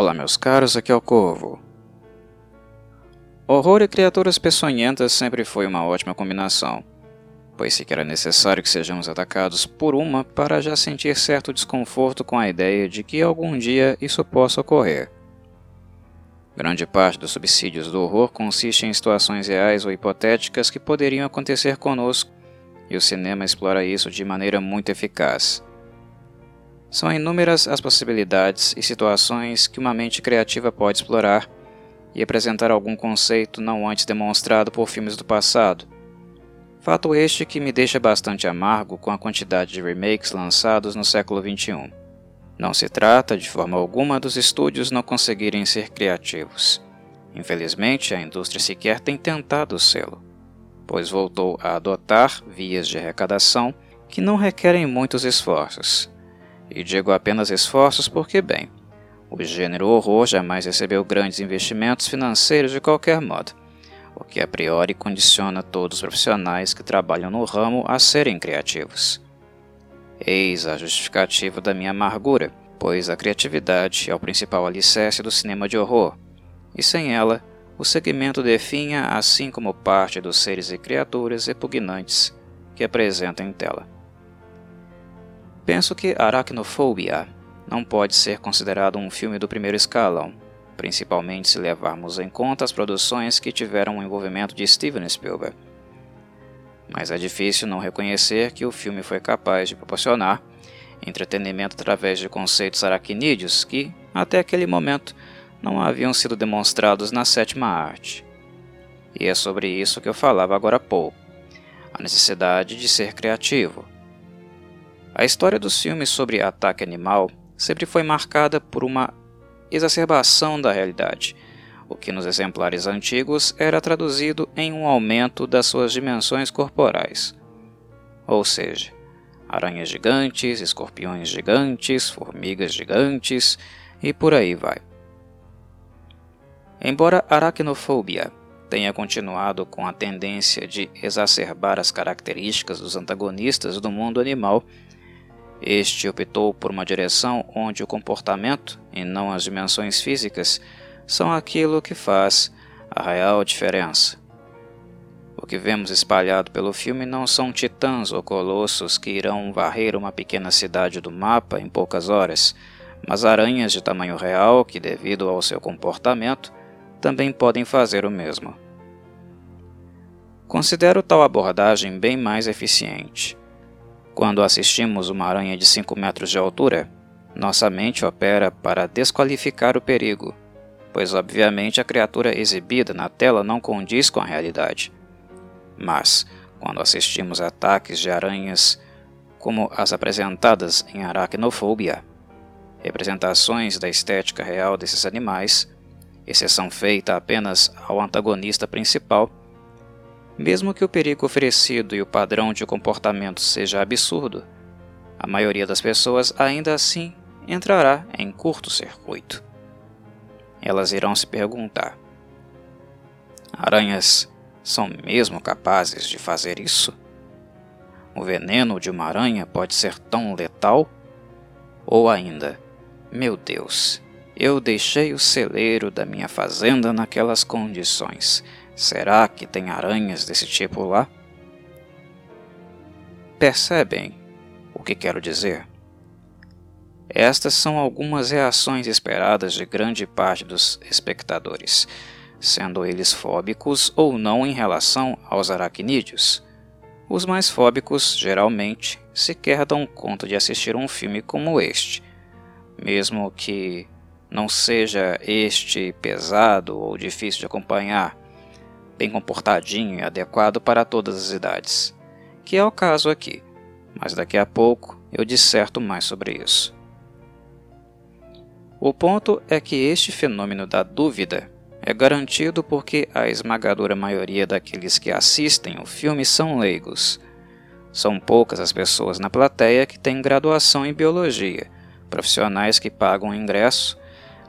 Olá, meus caros, aqui é o Corvo. Horror e criaturas peçonhentas sempre foi uma ótima combinação, pois sequer é necessário que sejamos atacados por uma para já sentir certo desconforto com a ideia de que algum dia isso possa ocorrer. Grande parte dos subsídios do horror consiste em situações reais ou hipotéticas que poderiam acontecer conosco, e o cinema explora isso de maneira muito eficaz. São inúmeras as possibilidades e situações que uma mente criativa pode explorar e apresentar algum conceito não antes demonstrado por filmes do passado. Fato este que me deixa bastante amargo com a quantidade de remakes lançados no século XXI. Não se trata, de forma alguma, dos estúdios não conseguirem ser criativos. Infelizmente, a indústria sequer tem tentado sê-lo, pois voltou a adotar vias de arrecadação que não requerem muitos esforços e digo apenas esforços porque, bem, o gênero horror jamais recebeu grandes investimentos financeiros de qualquer modo, o que a priori condiciona todos os profissionais que trabalham no ramo a serem criativos. Eis a justificativa da minha amargura, pois a criatividade é o principal alicerce do cinema de horror, e sem ela, o segmento definha assim como parte dos seres e criaturas repugnantes que apresenta em tela. Penso que Aracnofobia não pode ser considerado um filme do primeiro escalão, principalmente se levarmos em conta as produções que tiveram o envolvimento de Steven Spielberg. Mas é difícil não reconhecer que o filme foi capaz de proporcionar entretenimento através de conceitos aracnídeos que, até aquele momento, não haviam sido demonstrados na sétima arte. E é sobre isso que eu falava agora há pouco: a necessidade de ser criativo a história dos filmes sobre ataque animal sempre foi marcada por uma exacerbação da realidade, o que nos exemplares antigos era traduzido em um aumento das suas dimensões corporais. Ou seja, aranhas gigantes, escorpiões gigantes, formigas gigantes e por aí vai. Embora a aracnofobia tenha continuado com a tendência de exacerbar as características dos antagonistas do mundo animal, este optou por uma direção onde o comportamento, e não as dimensões físicas, são aquilo que faz a real diferença. O que vemos espalhado pelo filme não são titãs ou colossos que irão varrer uma pequena cidade do mapa em poucas horas, mas aranhas de tamanho real que, devido ao seu comportamento, também podem fazer o mesmo. Considero tal abordagem bem mais eficiente. Quando assistimos uma aranha de 5 metros de altura, nossa mente opera para desqualificar o perigo, pois obviamente a criatura exibida na tela não condiz com a realidade. Mas, quando assistimos ataques de aranhas como as apresentadas em Aracnofobia, representações da estética real desses animais, exceção feita apenas ao antagonista principal, mesmo que o perigo oferecido e o padrão de comportamento seja absurdo, a maioria das pessoas ainda assim entrará em curto-circuito. Elas irão se perguntar: aranhas são mesmo capazes de fazer isso? O veneno de uma aranha pode ser tão letal? Ou ainda, meu Deus, eu deixei o celeiro da minha fazenda naquelas condições Será que tem aranhas desse tipo lá? Percebem o que quero dizer? Estas são algumas reações esperadas de grande parte dos espectadores, sendo eles fóbicos ou não em relação aos aracnídeos. Os mais fóbicos, geralmente, sequer dão conta de assistir um filme como este, mesmo que não seja este pesado ou difícil de acompanhar, bem comportadinho e adequado para todas as idades, que é o caso aqui, mas daqui a pouco eu disserto mais sobre isso. O ponto é que este fenômeno da dúvida é garantido porque a esmagadora maioria daqueles que assistem o filme são leigos. São poucas as pessoas na plateia que têm graduação em biologia, profissionais que pagam ingresso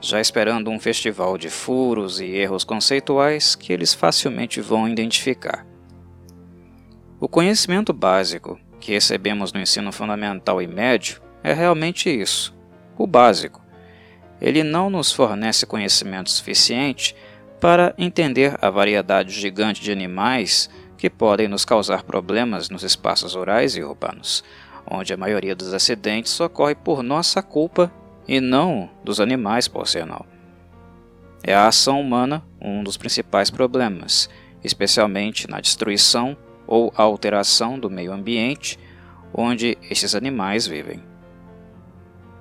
já esperando um festival de furos e erros conceituais que eles facilmente vão identificar. O conhecimento básico que recebemos no ensino fundamental e médio é realmente isso, o básico. ele não nos fornece conhecimento suficiente para entender a variedade gigante de animais que podem nos causar problemas nos espaços rurais e urbanos, onde a maioria dos acidentes ocorre por nossa culpa e não dos animais por sinal. É a ação humana um dos principais problemas, especialmente na destruição ou alteração do meio ambiente onde esses animais vivem.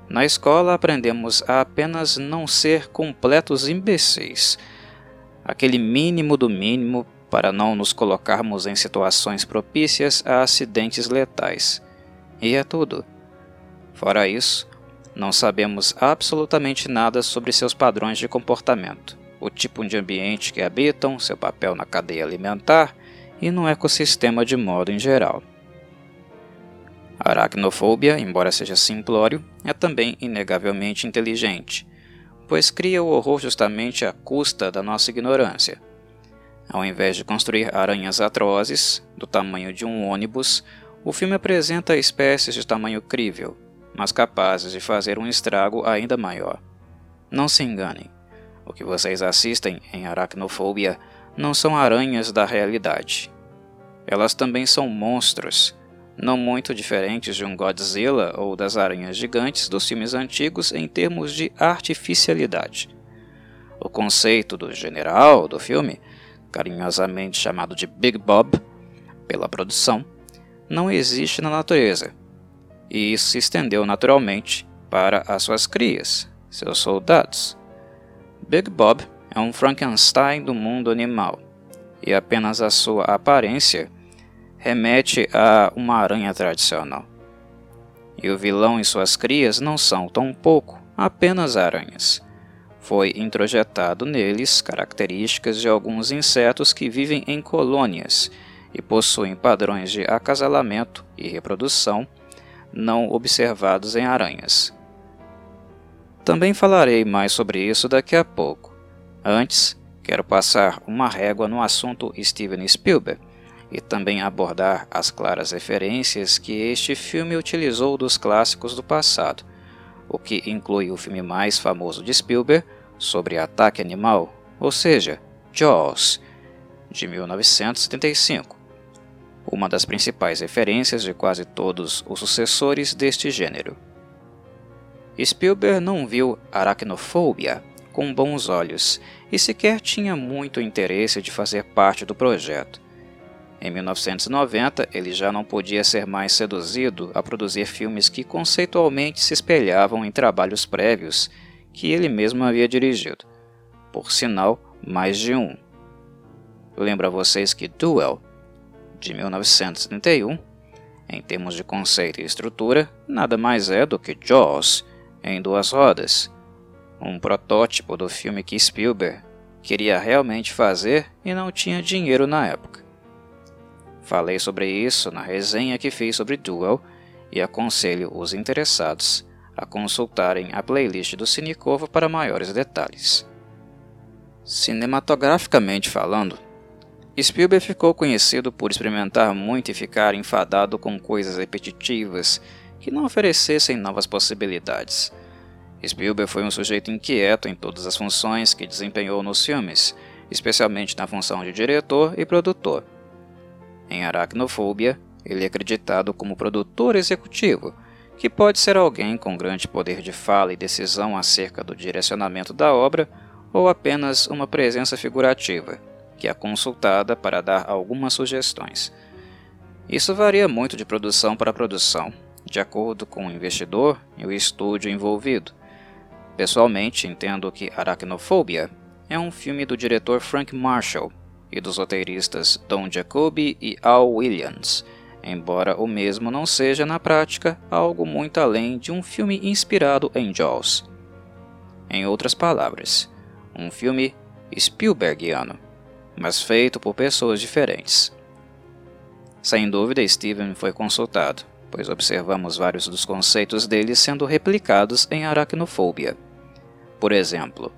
Na escola aprendemos a apenas não ser completos imbecis, aquele mínimo do mínimo para não nos colocarmos em situações propícias a acidentes letais. E é tudo. Fora isso, não sabemos absolutamente nada sobre seus padrões de comportamento, o tipo de ambiente que habitam, seu papel na cadeia alimentar e no ecossistema de modo em geral. A aracnofobia, embora seja simplório, é também inegavelmente inteligente, pois cria o horror justamente à custa da nossa ignorância. Ao invés de construir aranhas atrozes, do tamanho de um ônibus, o filme apresenta espécies de tamanho crível, mas capazes de fazer um estrago ainda maior. Não se enganem, o que vocês assistem em Aracnofobia não são aranhas da realidade. Elas também são monstros, não muito diferentes de um Godzilla ou das aranhas gigantes dos filmes antigos em termos de artificialidade. O conceito do general do filme, carinhosamente chamado de Big Bob pela produção, não existe na natureza, e isso se estendeu naturalmente para as suas crias, seus soldados. Big Bob é um Frankenstein do mundo animal, e apenas a sua aparência remete a uma aranha tradicional. E o vilão e suas crias não são tão pouco apenas aranhas. Foi introjetado neles características de alguns insetos que vivem em colônias e possuem padrões de acasalamento e reprodução não observados em aranhas. Também falarei mais sobre isso daqui a pouco. Antes, quero passar uma régua no assunto Steven Spielberg e também abordar as claras referências que este filme utilizou dos clássicos do passado, o que inclui o filme mais famoso de Spielberg sobre ataque animal, ou seja, Jaws, de 1975, uma das principais referências de quase todos os sucessores deste gênero. Spielberg não viu Aracnofobia com bons olhos e sequer tinha muito interesse de fazer parte do projeto. Em 1990, ele já não podia ser mais seduzido a produzir filmes que conceitualmente se espelhavam em trabalhos prévios que ele mesmo havia dirigido. Por sinal, mais de um. Lembro a vocês que Duel, de 1971, em termos de conceito e estrutura, nada mais é do que Jaws, em duas rodas, um protótipo do filme que Spielberg queria realmente fazer e não tinha dinheiro na época. Falei sobre isso na resenha que fiz sobre Duel e aconselho os interessados a consultarem a playlist do Cinecovo para maiores detalhes. Cinematograficamente falando, Spielberg ficou conhecido por experimentar muito e ficar enfadado com coisas repetitivas que não oferecessem novas possibilidades. Spielberg foi um sujeito inquieto em todas as funções que desempenhou nos filmes, especialmente na função de diretor e produtor. Em Aracnofobia, ele é acreditado como produtor executivo, que pode ser alguém com grande poder de fala e decisão acerca do direcionamento da obra, ou apenas uma presença figurativa, que é consultada para dar algumas sugestões. Isso varia muito de produção para produção, de acordo com o investidor e o estúdio envolvido. Pessoalmente, entendo que Aracnofobia é um filme do diretor Frank Marshall, e dos roteiristas Don Jacoby e Al Williams, embora o mesmo não seja na prática algo muito além de um filme inspirado em Jaws. Em outras palavras, um filme Spielbergiano, mas feito por pessoas diferentes. Sem dúvida, Steven foi consultado, pois observamos vários dos conceitos dele sendo replicados em Aracnofobia. Por exemplo,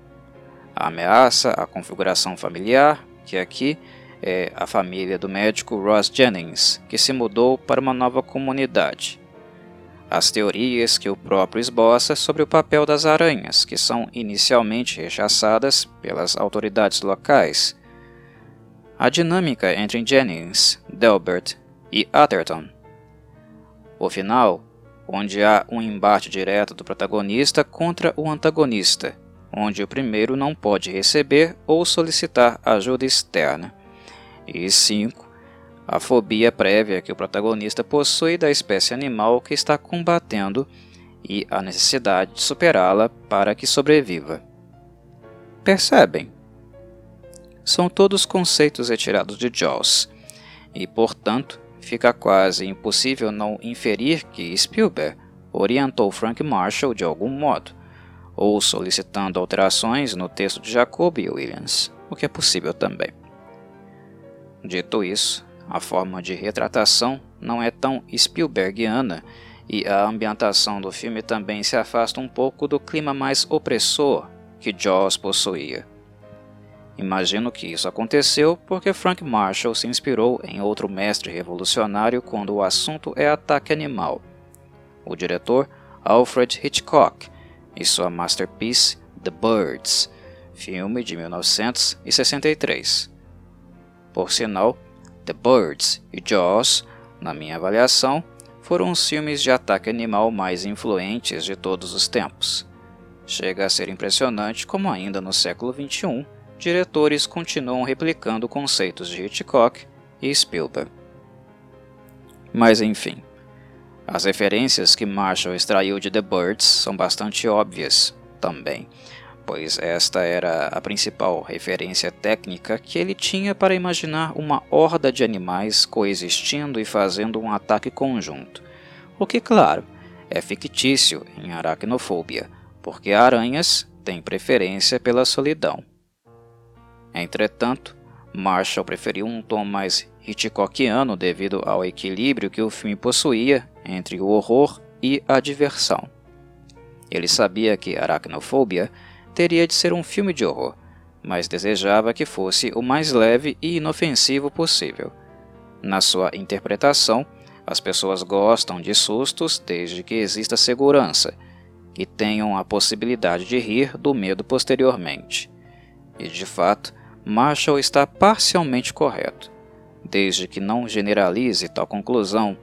a ameaça à configuração familiar, que aqui é a família do médico Ross Jennings, que se mudou para uma nova comunidade. as teorias que o próprio esboça sobre o papel das aranhas, que são inicialmente rechaçadas pelas autoridades locais. A dinâmica entre Jennings, Delbert e Atherton. O final, onde há um embate direto do protagonista contra o antagonista, onde o primeiro não pode receber ou solicitar ajuda externa. E 5 a fobia prévia que o protagonista possui da espécie animal que está combatendo e a necessidade de superá-la para que sobreviva. Percebem? São todos conceitos retirados de Jaws, e portanto fica quase impossível não inferir que Spielberg orientou Frank Marshall de algum modo, ou solicitando alterações no texto de Jacob Williams, o que é possível também. Dito isso, a forma de retratação não é tão Spielbergiana e a ambientação do filme também se afasta um pouco do clima mais opressor que Jaws possuía. Imagino que isso aconteceu porque Frank Marshall se inspirou em outro mestre revolucionário quando o assunto é ataque animal, o diretor Alfred Hitchcock, e sua masterpiece The Birds, filme de 1963. Por sinal, The Birds e Jaws, na minha avaliação, foram os filmes de ataque animal mais influentes de todos os tempos. Chega a ser impressionante como ainda no século XXI, diretores continuam replicando conceitos de Hitchcock e Spielberg. Mas enfim, as referências que Marshall extraiu de The Birds são bastante óbvias também, pois esta era a principal referência técnica que ele tinha para imaginar uma horda de animais coexistindo e fazendo um ataque conjunto. O que, claro, é fictício em aracnofobia, porque aranhas têm preferência pela solidão. Entretanto, Marshall preferiu um tom mais Hitchcockiano devido ao equilíbrio que o filme possuía entre o horror e a diversão. Ele sabia que aracnofobia teria de ser um filme de horror, mas desejava que fosse o mais leve e inofensivo possível. Na sua interpretação, as pessoas gostam de sustos desde que exista segurança e tenham a possibilidade de rir do medo posteriormente. E de fato, Marshall está parcialmente correto, desde que não generalize tal conclusão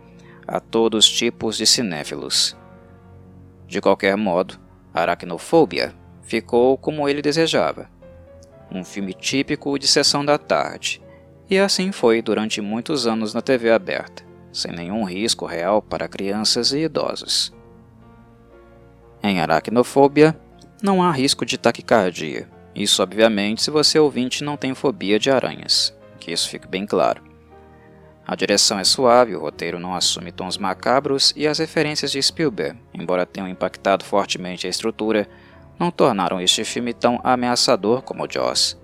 a todos os tipos de cinéfilos. De qualquer modo, aracnofobia ficou como ele desejava. Um filme típico de sessão da tarde, e assim foi durante muitos anos na TV aberta, sem nenhum risco real para crianças e idosos. Em aracnofobia, não há risco de taquicardia, isso obviamente se você ouvinte não tem fobia de aranhas, que isso fique bem claro. A direção é suave, o roteiro não assume tons macabros e as referências de Spielberg, embora tenham impactado fortemente a estrutura, não tornaram este filme tão ameaçador como Jaws.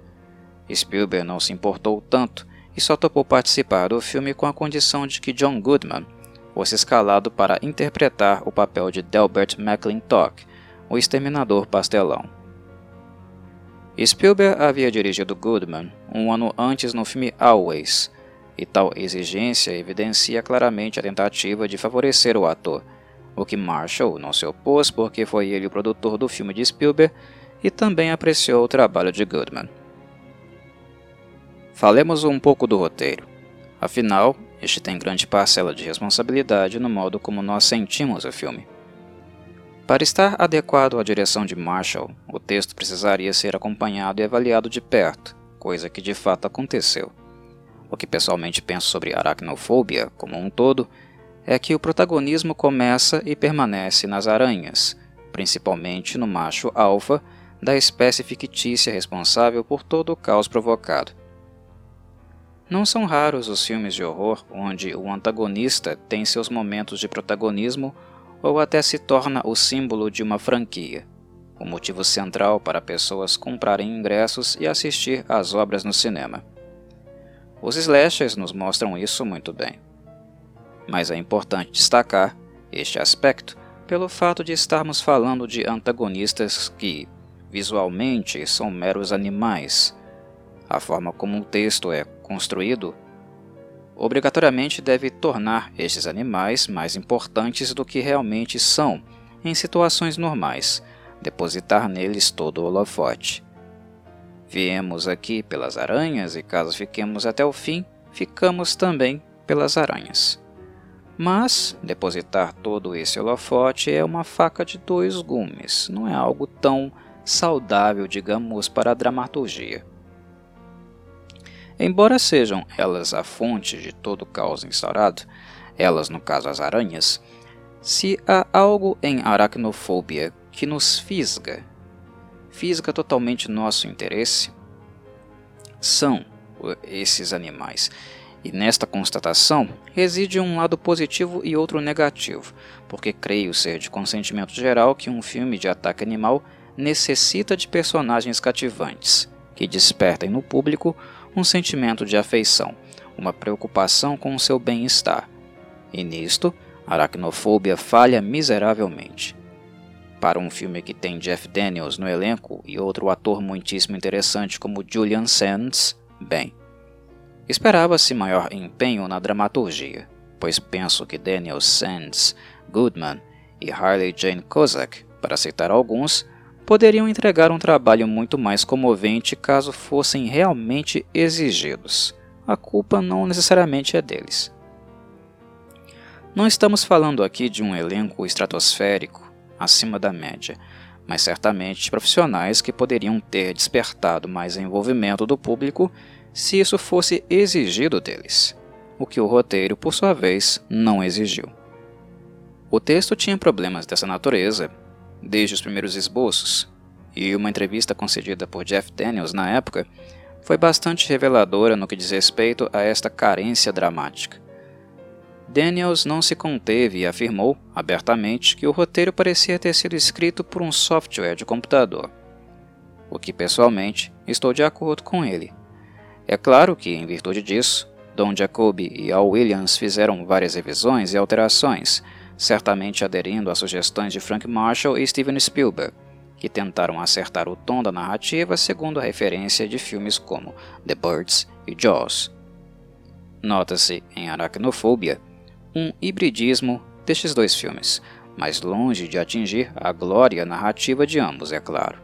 Spielberg não se importou tanto e só topou participar do filme com a condição de que John Goodman fosse escalado para interpretar o papel de Delbert McClintock, o exterminador pastelão. Spielberg havia dirigido Goodman um ano antes no filme Always, e tal exigência evidencia claramente a tentativa de favorecer o ator o que Marshall não se opôs porque foi ele o produtor do filme de Spielberg e também apreciou o trabalho de Goodman. Falemos um pouco do roteiro. Afinal, este tem grande parcela de responsabilidade no modo como nós sentimos o filme. Para estar adequado à direção de Marshall, o texto precisaria ser acompanhado e avaliado de perto, coisa que de fato aconteceu. O que pessoalmente penso sobre aracnofobia como um todo é que o protagonismo começa e permanece nas aranhas, principalmente no macho alfa da espécie fictícia responsável por todo o caos provocado. Não são raros os filmes de horror onde o antagonista tem seus momentos de protagonismo ou até se torna o símbolo de uma franquia, o motivo central para pessoas comprarem ingressos e assistir às obras no cinema. Os slashers nos mostram isso muito bem mas é importante destacar este aspecto pelo fato de estarmos falando de antagonistas que, visualmente, são meros animais. A forma como o texto é construído obrigatoriamente deve tornar estes animais mais importantes do que realmente são em situações normais, depositar neles todo o holofote. Viemos aqui pelas aranhas e caso fiquemos até o fim, ficamos também pelas aranhas. Mas depositar todo esse holofote é uma faca de dois gumes, não é algo tão saudável, digamos, para a dramaturgia. Embora sejam elas a fonte de todo o caos instaurado, elas, no caso as aranhas, se há algo em aracnofobia que nos fisga, fisga totalmente nosso interesse, são esses animais. E nesta constatação reside um lado positivo e outro negativo, porque creio ser de consentimento geral que um filme de ataque animal necessita de personagens cativantes, que despertem no público um sentimento de afeição, uma preocupação com o seu bem-estar. E nisto, Aracnofobia falha miseravelmente. Para um filme que tem Jeff Daniels no elenco e outro ator muitíssimo interessante como Julian Sands, bem, esperava-se maior empenho na dramaturgia, pois penso que Daniels, Sands, Goodman e Harley Jane Kozak, para citar alguns, poderiam entregar um trabalho muito mais comovente caso fossem realmente exigidos. A culpa não necessariamente é deles. Não estamos falando aqui de um elenco estratosférico, acima da média, mas certamente profissionais que poderiam ter despertado mais envolvimento do público se isso fosse exigido deles, o que o roteiro, por sua vez, não exigiu. O texto tinha problemas dessa natureza desde os primeiros esboços, e uma entrevista concedida por Jeff Daniels na época foi bastante reveladora no que diz respeito a esta carência dramática. Daniels não se conteve e afirmou abertamente que o roteiro parecia ter sido escrito por um software de computador, o que pessoalmente estou de acordo com ele. É claro que, em virtude disso, Don Jacoby e Al Williams fizeram várias revisões e alterações, certamente aderindo às sugestões de Frank Marshall e Steven Spielberg, que tentaram acertar o tom da narrativa segundo a referência de filmes como The Birds e Jaws. Nota-se em Aracnofobia um hibridismo destes dois filmes, mas longe de atingir a glória narrativa de ambos, é claro.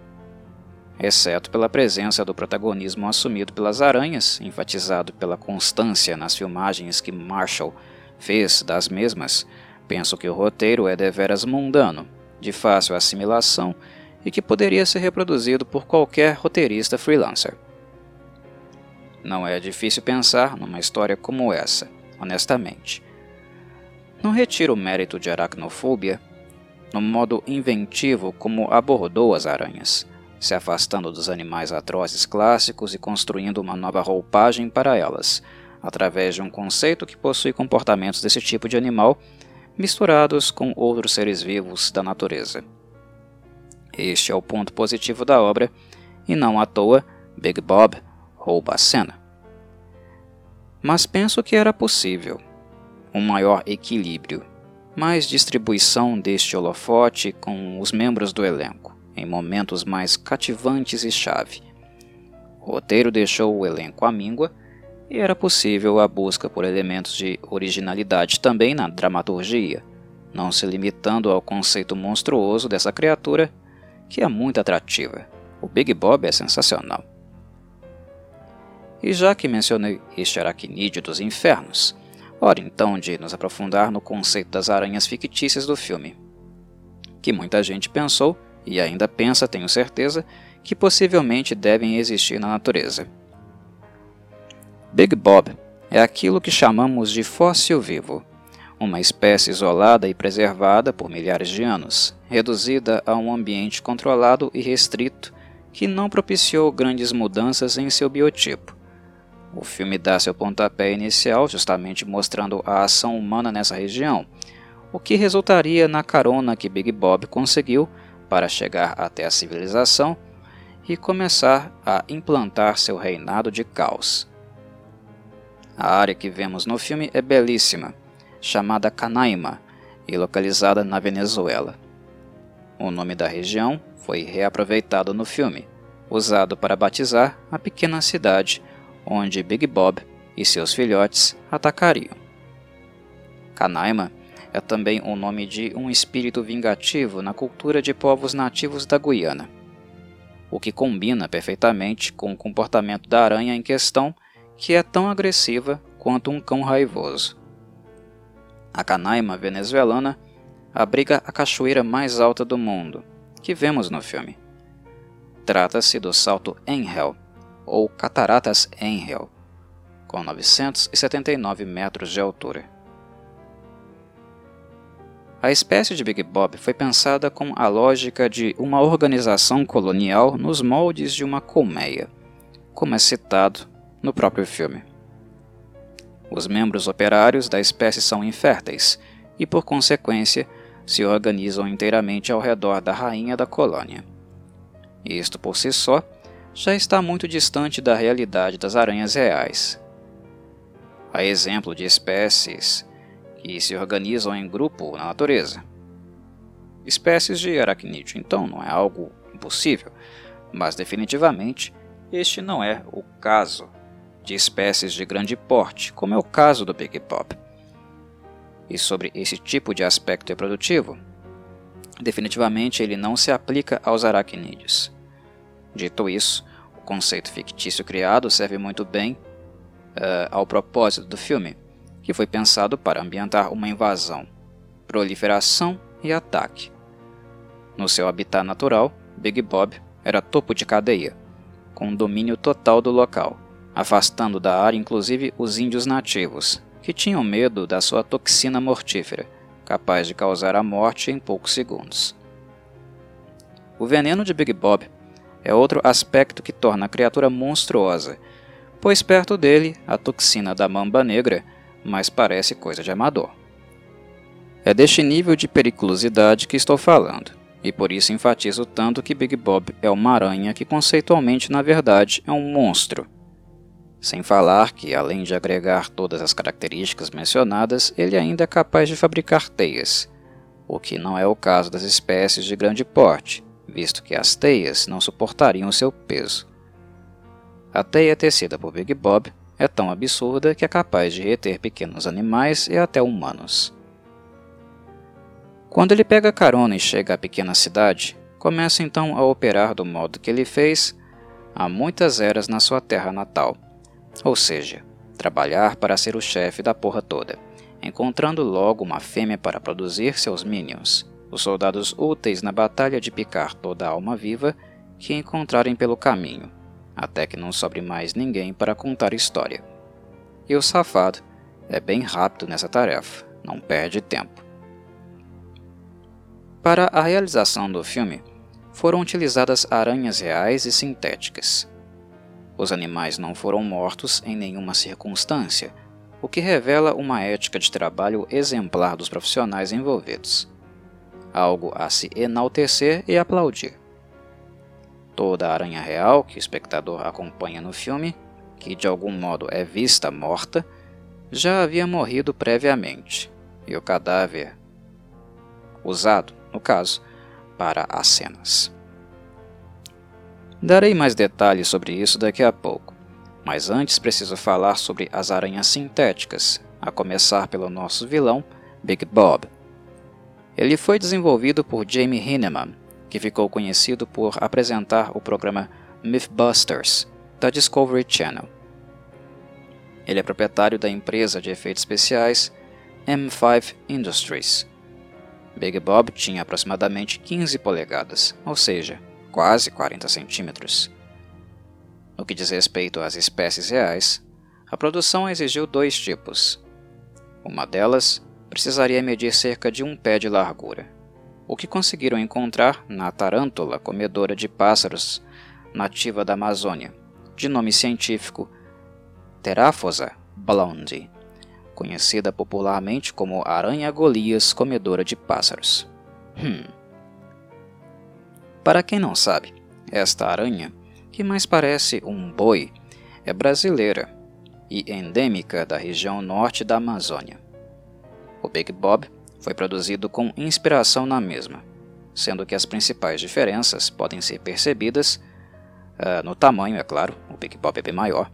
Exceto pela presença do protagonismo assumido pelas aranhas, enfatizado pela constância nas filmagens que Marshall fez das mesmas, Penso que o roteiro é deveras mundano, de fácil assimilação e que poderia ser reproduzido por qualquer roteirista freelancer. Não é difícil pensar numa história como essa, honestamente. Não retiro o mérito de Aracnofobia no modo inventivo como abordou as aranhas, se afastando dos animais atrozes clássicos e construindo uma nova roupagem para elas, através de um conceito que possui comportamentos desse tipo de animal misturados com outros seres vivos da natureza. Este é o ponto positivo da obra, e não à toa Big Bob rouba a cena. Mas penso que era possível um maior equilíbrio, mais distribuição deste holofote com os membros do elenco, em momentos mais cativantes e chave. O roteiro deixou o elenco à míngua e era possível a busca por elementos de originalidade também na dramaturgia, não se limitando ao conceito monstruoso dessa criatura, que é muito atrativa. O Big Bob é sensacional. E já que mencionei este aracnídeo dos infernos, hora então de nos aprofundar no conceito das aranhas fictícias do filme, que muita gente pensou, e ainda pensa, tenho certeza, que possivelmente devem existir na natureza. Big Bob é aquilo que chamamos de fóssil vivo, uma espécie isolada e preservada por milhares de anos, reduzida a um ambiente controlado e restrito que não propiciou grandes mudanças em seu biotipo. O filme dá seu pontapé inicial justamente mostrando a ação humana nessa região, o que resultaria na carona que Big Bob conseguiu para chegar até a civilização e começar a implantar seu reinado de caos. A área que vemos no filme é belíssima, chamada Canaima e localizada na Venezuela. O nome da região foi reaproveitado no filme, usado para batizar a pequena cidade onde Big Bob e seus filhotes atacariam. Canaima é também o nome de um espírito vingativo na cultura de povos nativos da Guiana, o que combina perfeitamente com o comportamento da aranha em questão, que é tão agressiva quanto um cão raivoso. A canaima venezuelana abriga a cachoeira mais alta do mundo, que vemos no filme. Trata-se do Salto Enhel, ou Cataratas Enhel, com 979 metros de altura. A espécie de Big Bob foi pensada com a lógica de uma organização colonial nos moldes de uma colmeia, como é citado no próprio filme. Os membros operários da espécie são inférteis e, por consequência, se organizam inteiramente ao redor da rainha da colônia. Isto por si só já está muito distante da realidade das aranhas reais. A exemplo de espécies que se organizam em grupo na natureza. Espécies de aracnídeo, então, não é algo impossível, mas definitivamente este não é o caso de espécies de grande porte, como é o caso do Big Pop. E sobre esse tipo de aspecto reprodutivo, definitivamente ele não se aplica aos aracnídeos. Dito isso, o conceito fictício criado serve muito bem uh, ao propósito do filme, que foi pensado para ambientar uma invasão, proliferação e ataque. No seu habitat natural, Big Bob era topo de cadeia, com domínio total do local, afastando da área inclusive os índios nativos, que tinham medo da sua toxina mortífera, capaz de causar a morte em poucos segundos. O veneno de Big Bob é outro aspecto que torna a criatura monstruosa, pois perto dele a toxina da mamba negra mas parece coisa de amador. É deste nível de periculosidade que estou falando, e por isso enfatizo tanto que Big Bob é uma aranha que conceitualmente, na verdade, é um monstro. Sem falar que, além de agregar todas as características mencionadas, ele ainda é capaz de fabricar teias, o que não é o caso das espécies de grande porte, visto que as teias não suportariam seu peso. A teia tecida por Big Bob é tão absurda que é capaz de reter pequenos animais e até humanos. Quando ele pega carona e chega à pequena cidade, começa então a operar do modo que ele fez há muitas eras na sua terra natal, ou seja, trabalhar para ser o chefe da porra toda, encontrando logo uma fêmea para produzir seus minions, os soldados úteis na batalha de picar toda a alma viva que encontrarem pelo caminho até que não sobre mais ninguém para contar história. E o safado é bem rápido nessa tarefa, não perde tempo. Para a realização do filme, foram utilizadas aranhas reais e sintéticas. Os animais não foram mortos em nenhuma circunstância, o que revela uma ética de trabalho exemplar dos profissionais envolvidos. Algo a se enaltecer e aplaudir. Toda a aranha real que o espectador acompanha no filme, que de algum modo é vista morta, já havia morrido previamente, e o cadáver usado, no caso, para as cenas. Darei mais detalhes sobre isso daqui a pouco, mas antes preciso falar sobre as aranhas sintéticas, a começar pelo nosso vilão, Big Bob. Ele foi desenvolvido por Jamie Hinneman que ficou conhecido por apresentar o programa Mythbusters da Discovery Channel. Ele é proprietário da empresa de efeitos especiais M5 Industries. Big Bob tinha aproximadamente 15 polegadas, ou seja, quase 40 centímetros. No que diz respeito às espécies reais, a produção exigiu dois tipos. Uma delas precisaria medir cerca de um pé de largura, o que conseguiram encontrar na tarântula comedora de pássaros nativa da Amazônia, de nome científico Teraphosa blonde, conhecida popularmente como aranha Golias comedora de pássaros. Hum. Para quem não sabe, esta aranha, que mais parece um boi, é brasileira e endêmica da região norte da Amazônia. O Big Bob foi produzido com inspiração na mesma, sendo que as principais diferenças podem ser percebidas uh, no tamanho, é claro, o Big Bob é bem maior,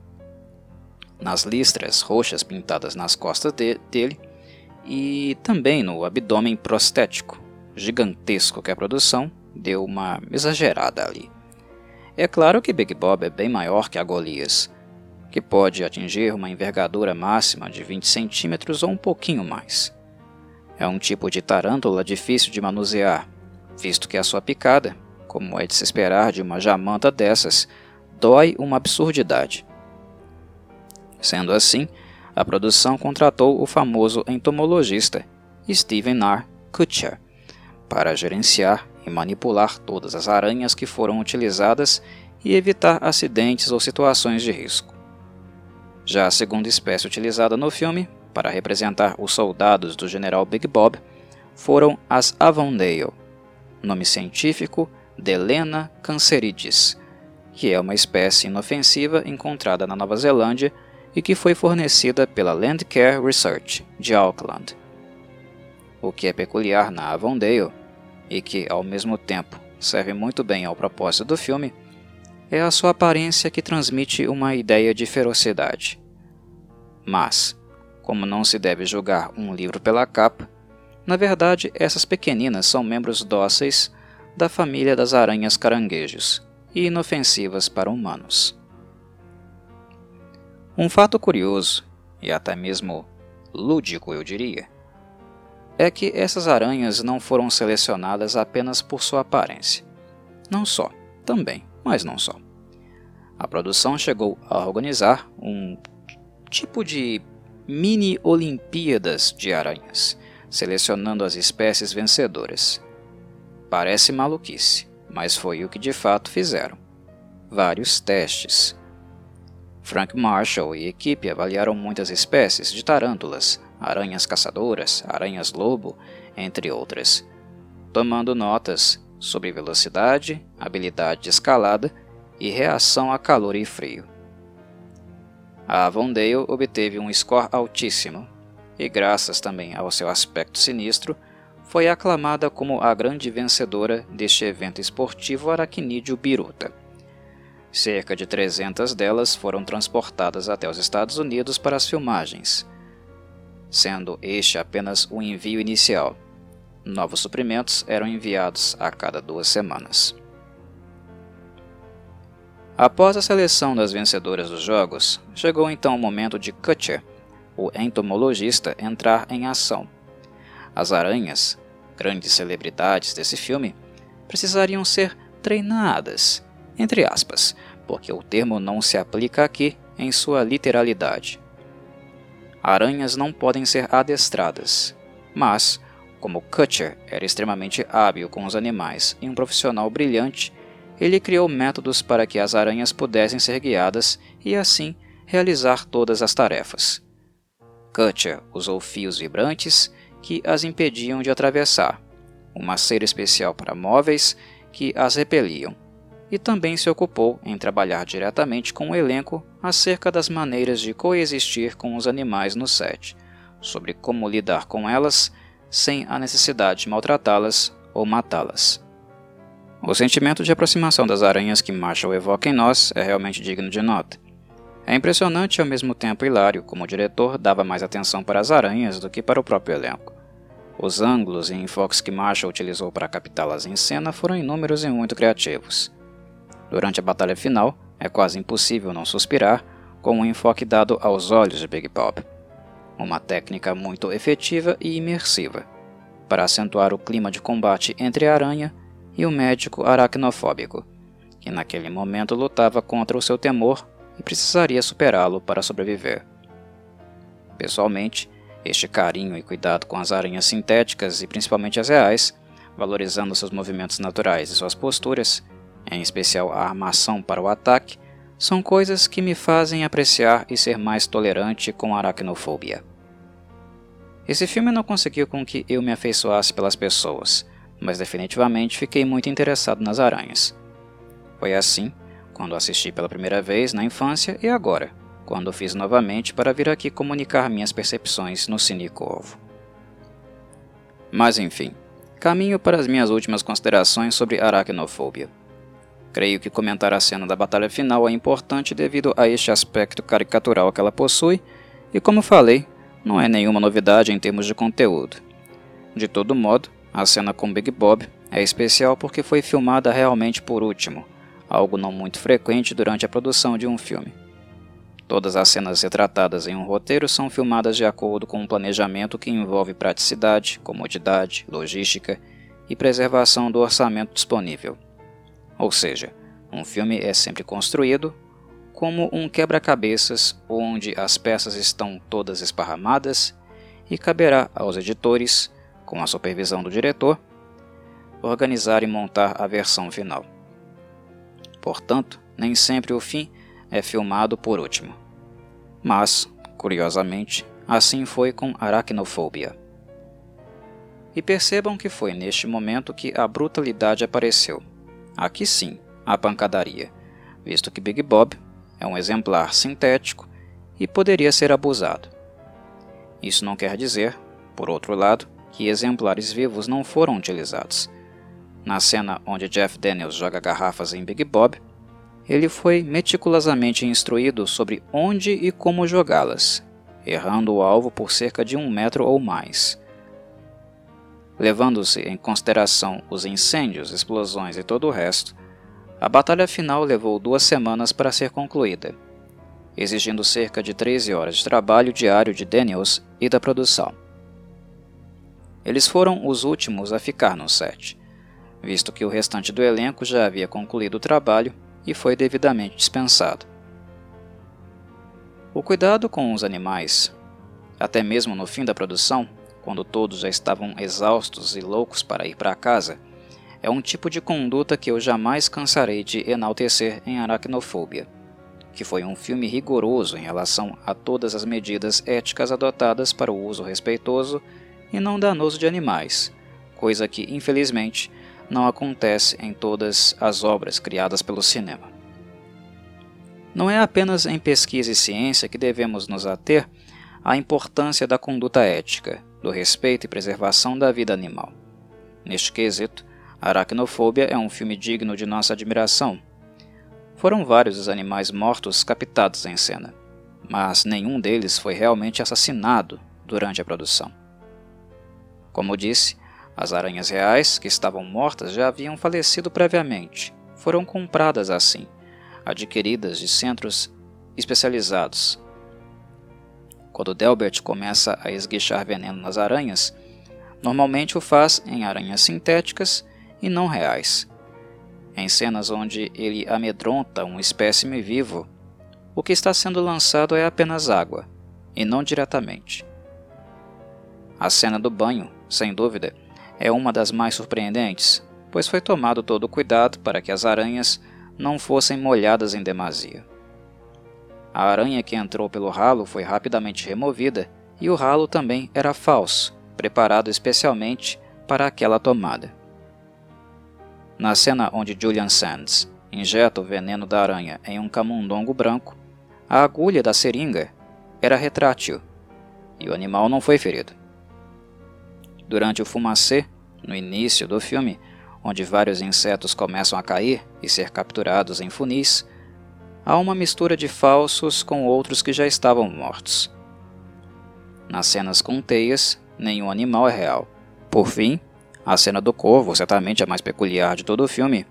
nas listras roxas pintadas nas costas de dele e também no abdômen prostético gigantesco que a produção deu uma exagerada ali. É claro que Big Bob é bem maior que a Golias, que pode atingir uma envergadura máxima de 20 centímetros ou um pouquinho mais. É um tipo de tarântula difícil de manusear, visto que a sua picada, como é de se esperar de uma jamanta dessas, dói uma absurdidade. Sendo assim, a produção contratou o famoso entomologista Stephen R. Kutcher para gerenciar e manipular todas as aranhas que foram utilizadas e evitar acidentes ou situações de risco. Já a segunda espécie utilizada no filme, para representar os soldados do General Big Bob, foram as Avondale, nome científico Delena canceridis, que é uma espécie inofensiva encontrada na Nova Zelândia e que foi fornecida pela Landcare Research, de Auckland. O que é peculiar na Avondale, e que, ao mesmo tempo, serve muito bem ao propósito do filme, é a sua aparência que transmite uma ideia de ferocidade. Mas, como não se deve julgar um livro pela capa, na verdade essas pequeninas são membros dóceis da família das aranhas caranguejos e inofensivas para humanos. Um fato curioso, e até mesmo lúdico eu diria, é que essas aranhas não foram selecionadas apenas por sua aparência. Não só, também, mas não só. A produção chegou a organizar um tipo de mini Olimpíadas de aranhas, selecionando as espécies vencedoras. Parece maluquice, mas foi o que de fato fizeram. Vários testes, Frank Marshall e equipe avaliaram muitas espécies de tarântulas, aranhas caçadoras, aranhas-lobo, entre outras, tomando notas sobre velocidade, habilidade de escalada e reação a calor e frio. A Avondale obteve um score altíssimo e, graças também ao seu aspecto sinistro, foi aclamada como a grande vencedora deste evento esportivo aracnídeo biruta. Cerca de 300 delas foram transportadas até os Estados Unidos para as filmagens, sendo este apenas o envio inicial. Novos suprimentos eram enviados a cada duas semanas. Após a seleção das vencedoras dos jogos, chegou então o momento de Kutcher, o entomologista, entrar em ação. As aranhas, grandes celebridades desse filme, precisariam ser treinadas entre aspas, porque o termo não se aplica aqui em sua literalidade. Aranhas não podem ser adestradas, mas, como Kutcher era extremamente hábil com os animais e um profissional brilhante, ele criou métodos para que as aranhas pudessem ser guiadas e assim realizar todas as tarefas. Kutcher usou fios vibrantes que as impediam de atravessar, uma cera especial para móveis que as repeliam e também se ocupou em trabalhar diretamente com o elenco acerca das maneiras de coexistir com os animais no set, sobre como lidar com elas sem a necessidade de maltratá-las ou matá-las. O sentimento de aproximação das aranhas que Marshall evoca em nós é realmente digno de nota. É impressionante e ao mesmo tempo hilário como o diretor dava mais atenção para as aranhas do que para o próprio elenco. Os ângulos e enfoques que Marshall utilizou para captá-las em cena foram inúmeros e muito criativos. Durante a batalha final, é quase impossível não suspirar com o um enfoque dado aos olhos de Big Bob. Uma técnica muito efetiva e imersiva, para acentuar o clima de combate entre a aranha e o médico aracnofóbico, que naquele momento lutava contra o seu temor e precisaria superá-lo para sobreviver. Pessoalmente, este carinho e cuidado com as aranhas sintéticas e principalmente as reais, valorizando seus movimentos naturais e suas posturas, em especial a armação para o ataque, são coisas que me fazem apreciar e ser mais tolerante com a aracnofobia. Esse filme não conseguiu com que eu me afeiçoasse pelas pessoas, mas definitivamente fiquei muito interessado nas aranhas. Foi assim quando assisti pela primeira vez na infância e agora, quando fiz novamente para vir aqui comunicar minhas percepções no Cine Corvo. Mas enfim, caminho para as minhas últimas considerações sobre aracnofobia. Creio que comentar a cena da batalha final é importante devido a este aspecto caricatural que ela possui, e como falei, não é nenhuma novidade em termos de conteúdo. De todo modo, a cena com Big Bob é especial porque foi filmada realmente por último, algo não muito frequente durante a produção de um filme. Todas as cenas retratadas em um roteiro são filmadas de acordo com um planejamento que envolve praticidade, comodidade, logística e preservação do orçamento disponível. Ou seja, um filme é sempre construído como um quebra-cabeças onde as peças estão todas esparramadas e caberá aos editores, com a supervisão do diretor, organizar e montar a versão final. Portanto, nem sempre o fim é filmado por último. Mas, curiosamente, assim foi com Aracnofobia. E percebam que foi neste momento que a brutalidade apareceu. Aqui sim, a pancadaria, visto que Big Bob é um exemplar sintético e poderia ser abusado. Isso não quer dizer, por outro lado, que exemplares vivos não foram utilizados. Na cena onde Jeff Daniels joga garrafas em Big Bob, ele foi meticulosamente instruído sobre onde e como jogá-las, errando o alvo por cerca de um metro ou mais. Levando-se em consideração os incêndios, explosões e todo o resto, a batalha final levou duas semanas para ser concluída, exigindo cerca de 13 horas de trabalho diário de Daniels e da produção. Eles foram os últimos a ficar no set, visto que o restante do elenco já havia concluído o trabalho e foi devidamente dispensado. O cuidado com os animais, até mesmo no fim da produção, quando todos já estavam exaustos e loucos para ir para casa, é um tipo de conduta que eu jamais cansarei de enaltecer em Aracnofobia, que foi um filme rigoroso em relação a todas as medidas éticas adotadas para o uso respeitoso e não danoso de animais, coisa que, infelizmente, não acontece em todas as obras criadas pelo cinema. Não é apenas em pesquisa e ciência que devemos nos ater à importância da conduta ética, do respeito e preservação da vida animal. Neste quesito, Aracnofobia é um filme digno de nossa admiração. Foram vários os animais mortos captados em cena, mas nenhum deles foi realmente assassinado durante a produção. Como disse, as aranhas reais, que estavam mortas, já haviam falecido previamente. Foram compradas assim, adquiridas de centros especializados. Quando Delbert começa a esguichar veneno nas aranhas, normalmente o faz em aranhas sintéticas e não reais. Em cenas onde ele amedronta um espécime vivo, o que está sendo lançado é apenas água, e não diretamente. A cena do banho, sem dúvida, é uma das mais surpreendentes, pois foi tomado todo o cuidado para que as aranhas não fossem molhadas em demasia. A aranha que entrou pelo ralo foi rapidamente removida e o ralo também era falso, preparado especialmente para aquela tomada. Na cena onde Julian Sands injeta o veneno da aranha em um camundongo branco, a agulha da seringa era retrátil e o animal não foi ferido. Durante o fumacê, no início do filme, onde vários insetos começam a cair e ser capturados em funis, há uma mistura de falsos com outros que já estavam mortos. Nas cenas com teias, nenhum animal é real. Por fim, a cena do corvo, certamente a mais peculiar de todo o filme,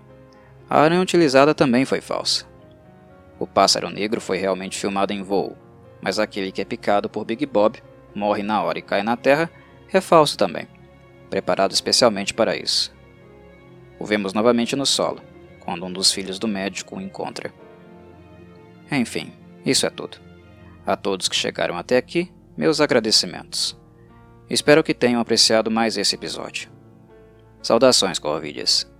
a aranha utilizada também foi falsa. O pássaro negro foi realmente filmado em voo, mas aquele que é picado por Big Bob morre na hora e cai na terra é falso também, preparado especialmente para isso. O vemos novamente no solo, quando um dos filhos do médico o encontra. Enfim, isso é tudo. A todos que chegaram até aqui, meus agradecimentos. Espero que tenham apreciado mais esse episódio. Saudações, Corvides.